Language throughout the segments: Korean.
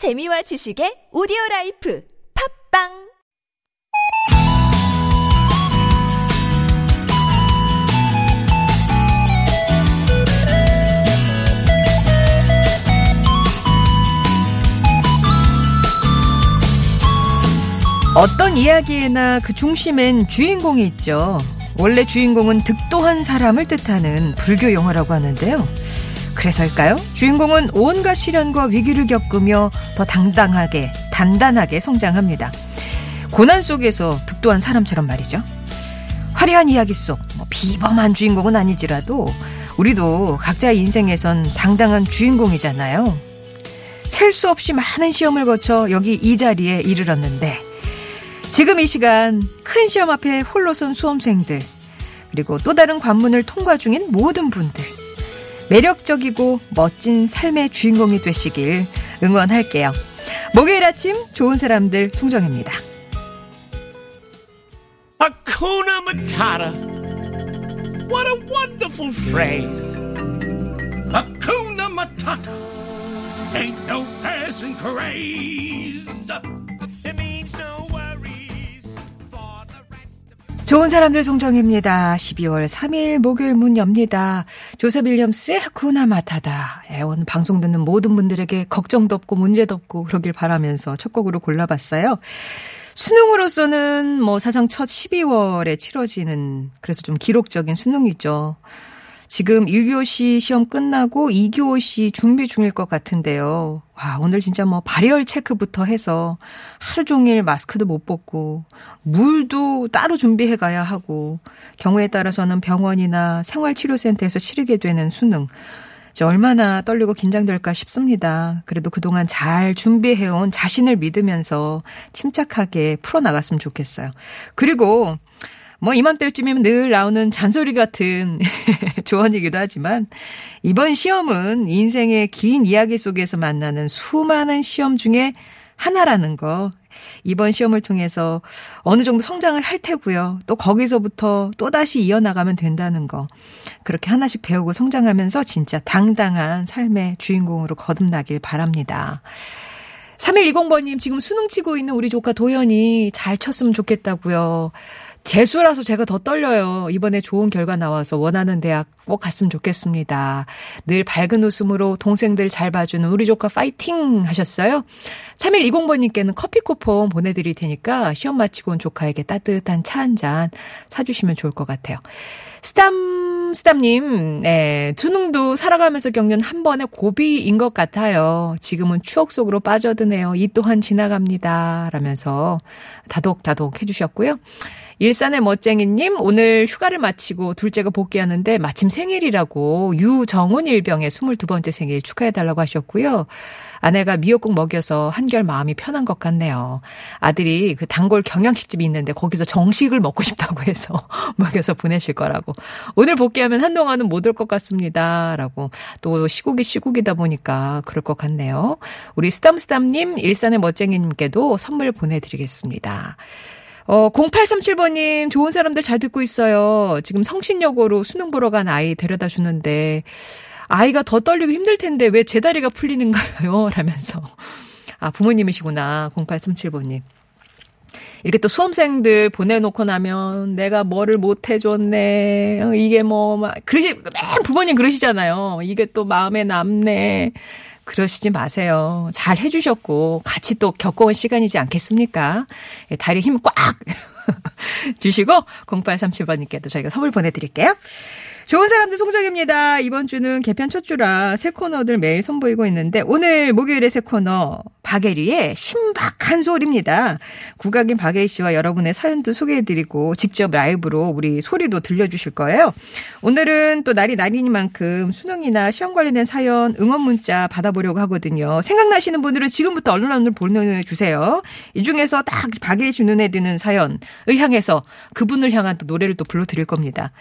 재미와 지식의 오디오 라이프 팟빵 어떤 이야기에나 그 중심엔 주인공이 있죠. 원래 주인공은 득도한 사람을 뜻하는 불교 용어라고 하는데요. 그래서일까요? 주인공은 온갖 시련과 위기를 겪으며 더 당당하게, 단단하게 성장합니다. 고난 속에서 득도한 사람처럼 말이죠. 화려한 이야기 속 뭐 비범한 주인공은 아니지라도 우리도 각자의 인생에선 당당한 주인공이잖아요. 셀 수 없이 많은 시험을 거쳐 여기 이 자리에 이르렀는데 지금 이 시간 큰 시험 앞에 홀로 선 수험생들 그리고 또 다른 관문을 통과 중인 모든 분들 매력적이고 멋진 삶의 주인공이 되시길 응원할게요. 목요일 아침 좋은 사람들 송정입니다. Hakuna Matata. What a wonderful phrase. Hakuna Matata. Ain't no passing craze. 좋은 사람들 송정입니다. 12월 3일 목요일 문 엽니다. 조셉 윌리엄스의 하쿠나 마타다. 예, 오늘 방송 듣는 모든 분들에게 걱정도 없고 문제도 없고 그러길 바라면서 첫 곡으로 골라봤어요. 수능으로서는 뭐 사상 첫 12월에 치러지는 그래서 좀 기록적인 수능이죠. 지금 1교시 시험 끝나고 2교시 준비 중일 것 같은데요. 와, 오늘 진짜 뭐 발열 체크부터 해서 하루 종일 마스크도 못 벗고 물도 따로 준비해 가야 하고 경우에 따라서는 병원이나 생활치료센터에서 치르게 되는 수능. 이제 얼마나 떨리고 긴장될까 싶습니다. 그래도 그동안 잘 준비해온 자신을 믿으면서 침착하게 풀어나갔으면 좋겠어요. 그리고 뭐 이맘때쯤이면 늘 나오는 잔소리 같은 조언이기도 하지만 이번 시험은 인생의 긴 이야기 속에서 만나는 수많은 시험 중에 하나라는 거 이번 시험을 통해서 어느 정도 성장을 할 테고요. 또 거기서부터 또다시 이어나가면 된다는 거. 그렇게 하나씩 배우고 성장하면서 진짜 당당한 삶의 주인공으로 거듭나길 바랍니다. 3120번님, 지금 수능 치고 있는 우리 조카 도현이 잘 쳤으면 좋겠다고요. 재수라서 제가 더 떨려요. 이번에 좋은 결과 나와서 원하는 대학 꼭 갔으면 좋겠습니다. 늘 밝은 웃음으로 동생들 잘 봐주는 우리 조카 파이팅 하셨어요. 3120번님께는 커피 쿠폰 보내드릴 테니까 시험 마치고 온 조카에게 따뜻한 차 한 잔 사주시면 좋을 것 같아요. 스담, 스담님, 네, 수능도 살아가면서 겪는 한 번의 고비인 것 같아요. 지금은 추억 속으로 빠져드네요. 이 또한 지나갑니다. 라면서 다독다독 해주셨고요. 일산의 멋쟁이님, 오늘 휴가를 마치고 둘째가 복귀하는데 마침 생일이라고 유정훈 일병의 22번째 생일 축하해달라고 하셨고요. 아내가 미역국 먹여서 한결 마음이 편한 것 같네요. 아들이 그 단골 경양식집이 있는데 거기서 정식을 먹고 싶다고 해서 먹여서 보내실 거라고. 오늘 복귀하면 한동안은 못 올 것 같습니다. 라고. 또 시국이 시국이다 보니까 그럴 것 같네요. 우리 스담스담님, 일산의 멋쟁이님께도 선물 보내드리겠습니다. 어, 0837번님, 좋은 사람들 잘 듣고 있어요. 지금 성신여고로 수능 보러 간 아이 데려다 주는데, 아이가 더 떨리고 힘들 텐데 왜 제 다리가 풀리는가요? 라면서. 아, 부모님이시구나. 0837번님. 이렇게 또 수험생들 보내놓고 나면 내가 뭐를 못 해줬네. 어, 이게 뭐, 막, 그러시, 맨 부모님 그러시잖아요. 이게 또 마음에 남네. 그러시지 마세요. 잘 해주셨고, 같이 또 겪어온 시간이지 않겠습니까? 예, 다리 힘 꽉 주시고, 0837번님께도 저희가 선물 보내드릴게요. 좋은 사람들 송정입니다. 이번 주는 개편 첫 주라 새 코너들 매일 선보이고 있는데 오늘 목요일의 새 코너 박예리의 신박한 소리입니다. 국악인 박예리 씨와 여러분의 사연도 소개해드리고 직접 라이브로 우리 소리도 들려주실 거예요. 오늘은 또 날이 날이니만큼 수능이나 시험 관련된 사연 응원 문자 받아보려고 하거든요. 생각나시는 분들은 지금부터 얼른 얼른 보내주세요. 이 중에서 딱 박예리 씨 눈에 드는 사연을 향해서 그분을 향한 또 노래를 또 불러드릴 겁니다.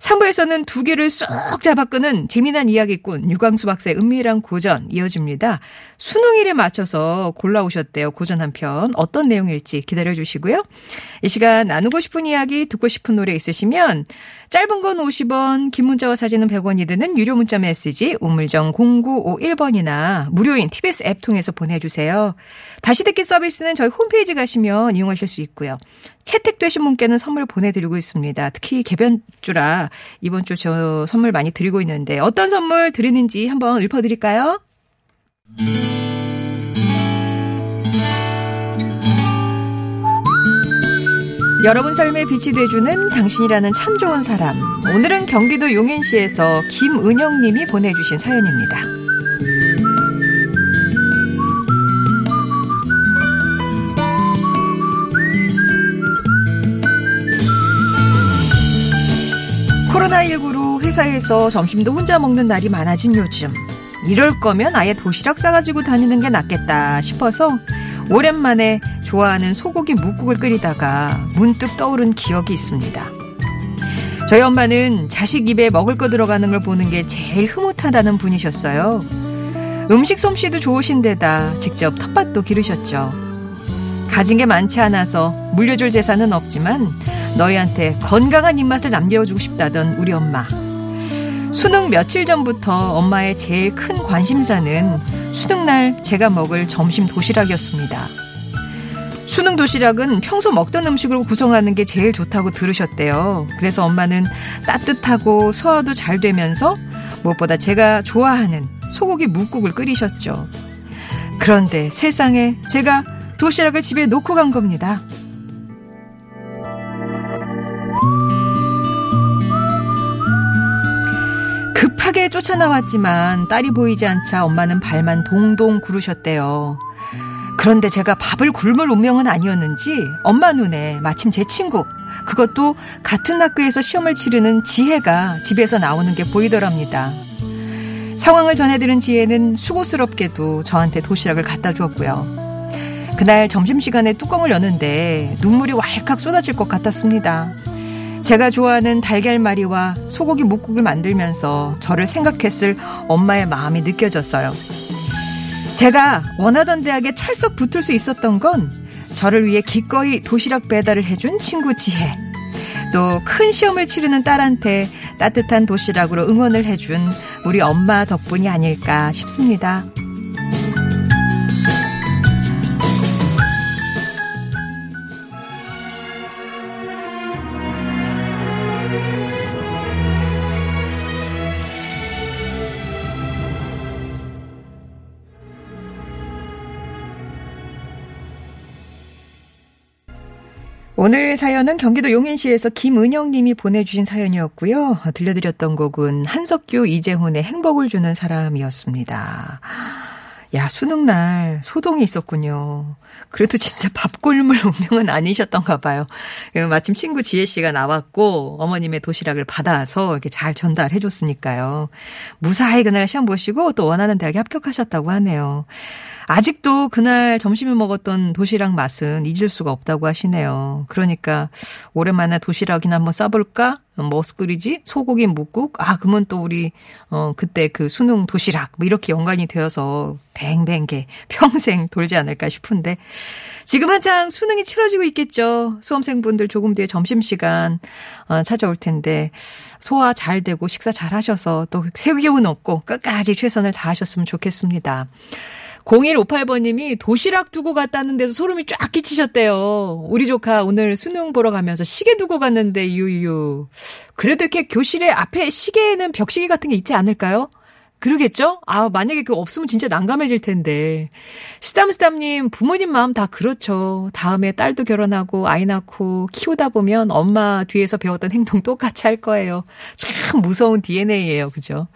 3부에서는 두 개를 쏙 잡아 끄는 재미난 이야기꾼 유광수 박사의 은밀한 고전 이어집니다. 수능일에 맞춰서 골라오셨대요. 고전 한 편. 어떤 내용일지 기다려 주시고요. 이 시간 나누고 싶은 이야기, 듣고 싶은 노래 있으시면 짧은 건 50원, 긴 문자와 사진은 100원이 드는 유료 문자 메시지 우물정 0951번이나 무료인 TBS 앱 통해서 보내주세요. 다시 듣기 서비스는 저희 홈페이지 가시면 이용하실 수 있고요. 채택되신 분께는 선물 보내드리고 있습니다. 특히 개변주라 이번 주 저 선물 많이 드리고 있는데 어떤 선물 드리는지 한번 읊어드릴까요? 여러분 삶에 빛이 돼주는 당신이라는 참 좋은 사람. 오늘은 경기도 용인시에서 김은영님이 보내주신 사연입니다. 코로나19로 회사에서 점심도 혼자 먹는 날이 많아진 요즘. 이럴 거면 아예 도시락 싸가지고 다니는 게 낫겠다 싶어서 오랜만에 좋아하는 소고기 묵국을 끓이다가 문득 떠오른 기억이 있습니다. 저희 엄마는 자식 입에 먹을 거 들어가는 걸 보는 게 제일 흐뭇하다는 분이셨어요. 음식 솜씨도 좋으신 데다 직접 텃밭도 기르셨죠. 가진 게 많지 않아서 물려줄 재산은 없지만 너희한테 건강한 입맛을 남겨주고 싶다던 우리 엄마. 수능 며칠 전부터 엄마의 제일 큰 관심사는 수능날 제가 먹을 점심 도시락이었습니다. 수능 도시락은 평소 먹던 음식으로 구성하는 게 제일 좋다고 들으셨대요. 그래서 엄마는 따뜻하고 소화도 잘 되면서 무엇보다 제가 좋아하는 소고기 묵국을 끓이셨죠. 그런데 세상에 제가 도시락을 집에 놓고 간 겁니다. 급하게 쫓아나왔지만 딸이 보이지 않자 엄마는 발만 동동 구르셨대요. 그런데 제가 밥을 굶을 운명은 아니었는지 엄마 눈에 마침 제 친구, 그것도 같은 학교에서 시험을 치르는 지혜가 집에서 나오는 게 보이더랍니다. 상황을 전해들은 지혜는 수고스럽게도 저한테 도시락을 갖다 주었고요. 그날 점심시간에 뚜껑을 여는데 눈물이 왈칵 쏟아질 것 같았습니다. 제가 좋아하는 달걀말이와 소고기 묵국을 만들면서 저를 생각했을 엄마의 마음이 느껴졌어요. 제가 원하던 대학에 철석 붙을 수 있었던 건 저를 위해 기꺼이 도시락 배달을 해준 친구 지혜. 또 큰 시험을 치르는 딸한테 따뜻한 도시락으로 응원을 해준 우리 엄마 덕분이 아닐까 싶습니다. 오늘 사연은 경기도 용인시에서 김은영 님이 보내주신 사연이었고요. 들려드렸던 곡은 한석규, 이재훈의 행복을 주는 사람이었습니다. 야, 수능 날 소동이 있었군요. 그래도 진짜 밥 굶을 운명은 아니셨던가 봐요. 그 마침 친구 지혜 씨가 나왔고 어머님의 도시락을 받아서 이렇게 잘 전달해 줬으니까요. 무사히 그날 시험 보시고 또 원하는 대학에 합격하셨다고 하네요. 아직도 그날 점심에 먹었던 도시락 맛은 잊을 수가 없다고 하시네요. 그러니까 오랜만에 도시락이나 한번 싸볼까? 뭐 끓이지? 소고기 묵국? 아, 그러면 또 우리, 어, 그때 그 수능 도시락, 뭐 이렇게 연관이 되어서 뱅뱅게 평생 돌지 않을까 싶은데. 지금 한창 수능이 치러지고 있겠죠. 수험생분들 조금 뒤에 점심시간, 어, 찾아올 텐데. 소화 잘 되고 식사 잘 하셔서 또 새기운 없고 끝까지 최선을 다하셨으면 좋겠습니다. 0158번님이 도시락 두고 갔다는 데서 소름이 쫙 끼치셨대요. 우리 조카 오늘 수능 보러 가면서 시계 두고 갔는데 유유. 그래도 이렇게 교실에 앞에 시계에는 벽시계 같은 게 있지 않을까요? 그러겠죠? 아, 만약에 그거 없으면 진짜 난감해질 텐데. 시담시담님, 부모님 마음 다 그렇죠. 다음에 딸도 결혼하고 아이 낳고 키우다 보면 엄마 뒤에서 배웠던 행동 똑같이 할 거예요. 참 무서운 DNA예요. 그죠?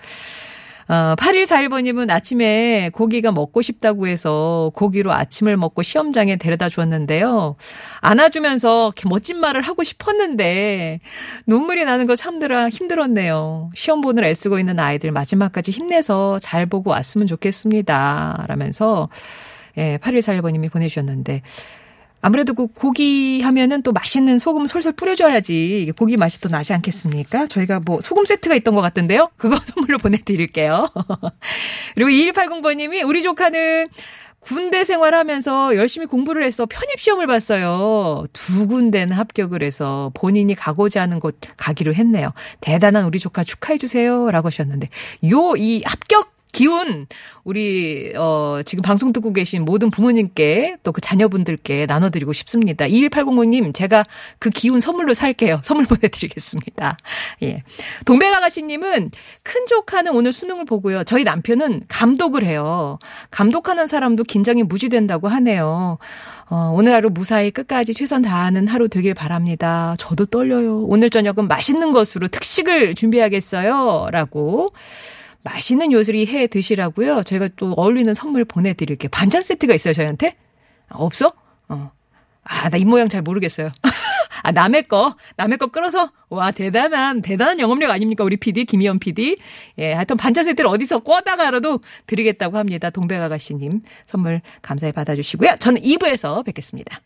어, 8141번님은 아침에 고기가 먹고 싶다고 해서 고기로 아침을 먹고 시험장에 데려다 주었는데요. 안아주면서 멋진 말을 하고 싶었는데 눈물이 나는 거 참들어 힘들었네요. 시험 보느라 애쓰고 있는 아이들 마지막까지 힘내서 잘 보고 왔으면 좋겠습니다. 라면서 예, 8141번님이 보내주셨는데 아무래도 그 고기 하면은 또 맛있는 소금 솔솔 뿌려줘야지 고기 맛이 또 나지 않겠습니까? 저희가 뭐 소금 세트가 있던 것 같은데요? 그거 선물로 보내드릴게요. 그리고 2180번님이 우리 조카는 군대 생활하면서 열심히 공부를 해서 편입시험을 봤어요. 두 군데는 합격을 해서 본인이 가고자 하는 곳 가기로 했네요. 대단한 우리 조카 축하해주세요. 라고 하셨는데, 요, 이 합격 기운 우리 어 지금 방송 듣고 계신 모든 부모님께 또 그 자녀분들께 나눠 드리고 싶습니다. 21805님 제가 그 기운 선물로 살게요. 선물 보내 드리겠습니다. 예. 동백아가씨 님은 큰 조카는 오늘 수능을 보고요. 저희 남편은 감독을 해요. 감독하는 사람도 긴장이 무지된다고 하네요. 어, 오늘 하루 무사히 끝까지 최선 다하는 하루 되길 바랍니다. 저도 떨려요. 오늘 저녁은 맛있는 것으로 특식을 준비하겠어요. 라고. 맛있는 요리 해 드시라고요. 저희가 또 어울리는 선물 보내드릴게요. 반찬 세트가 있어요, 저희한테? 아, 없어? 어. 아, 나 입 모양 잘 모르겠어요. 아, 남의 거, 남의 거 끌어서, 와, 대단한, 대단한 영업력 아닙니까? 우리 PD, 김희연 PD. 예, 하여튼 반찬 세트를 어디서 꿔다가라도 드리겠다고 합니다. 동백아가씨님 선물 감사히 받아주시고요. 저는 2부에서 뵙겠습니다.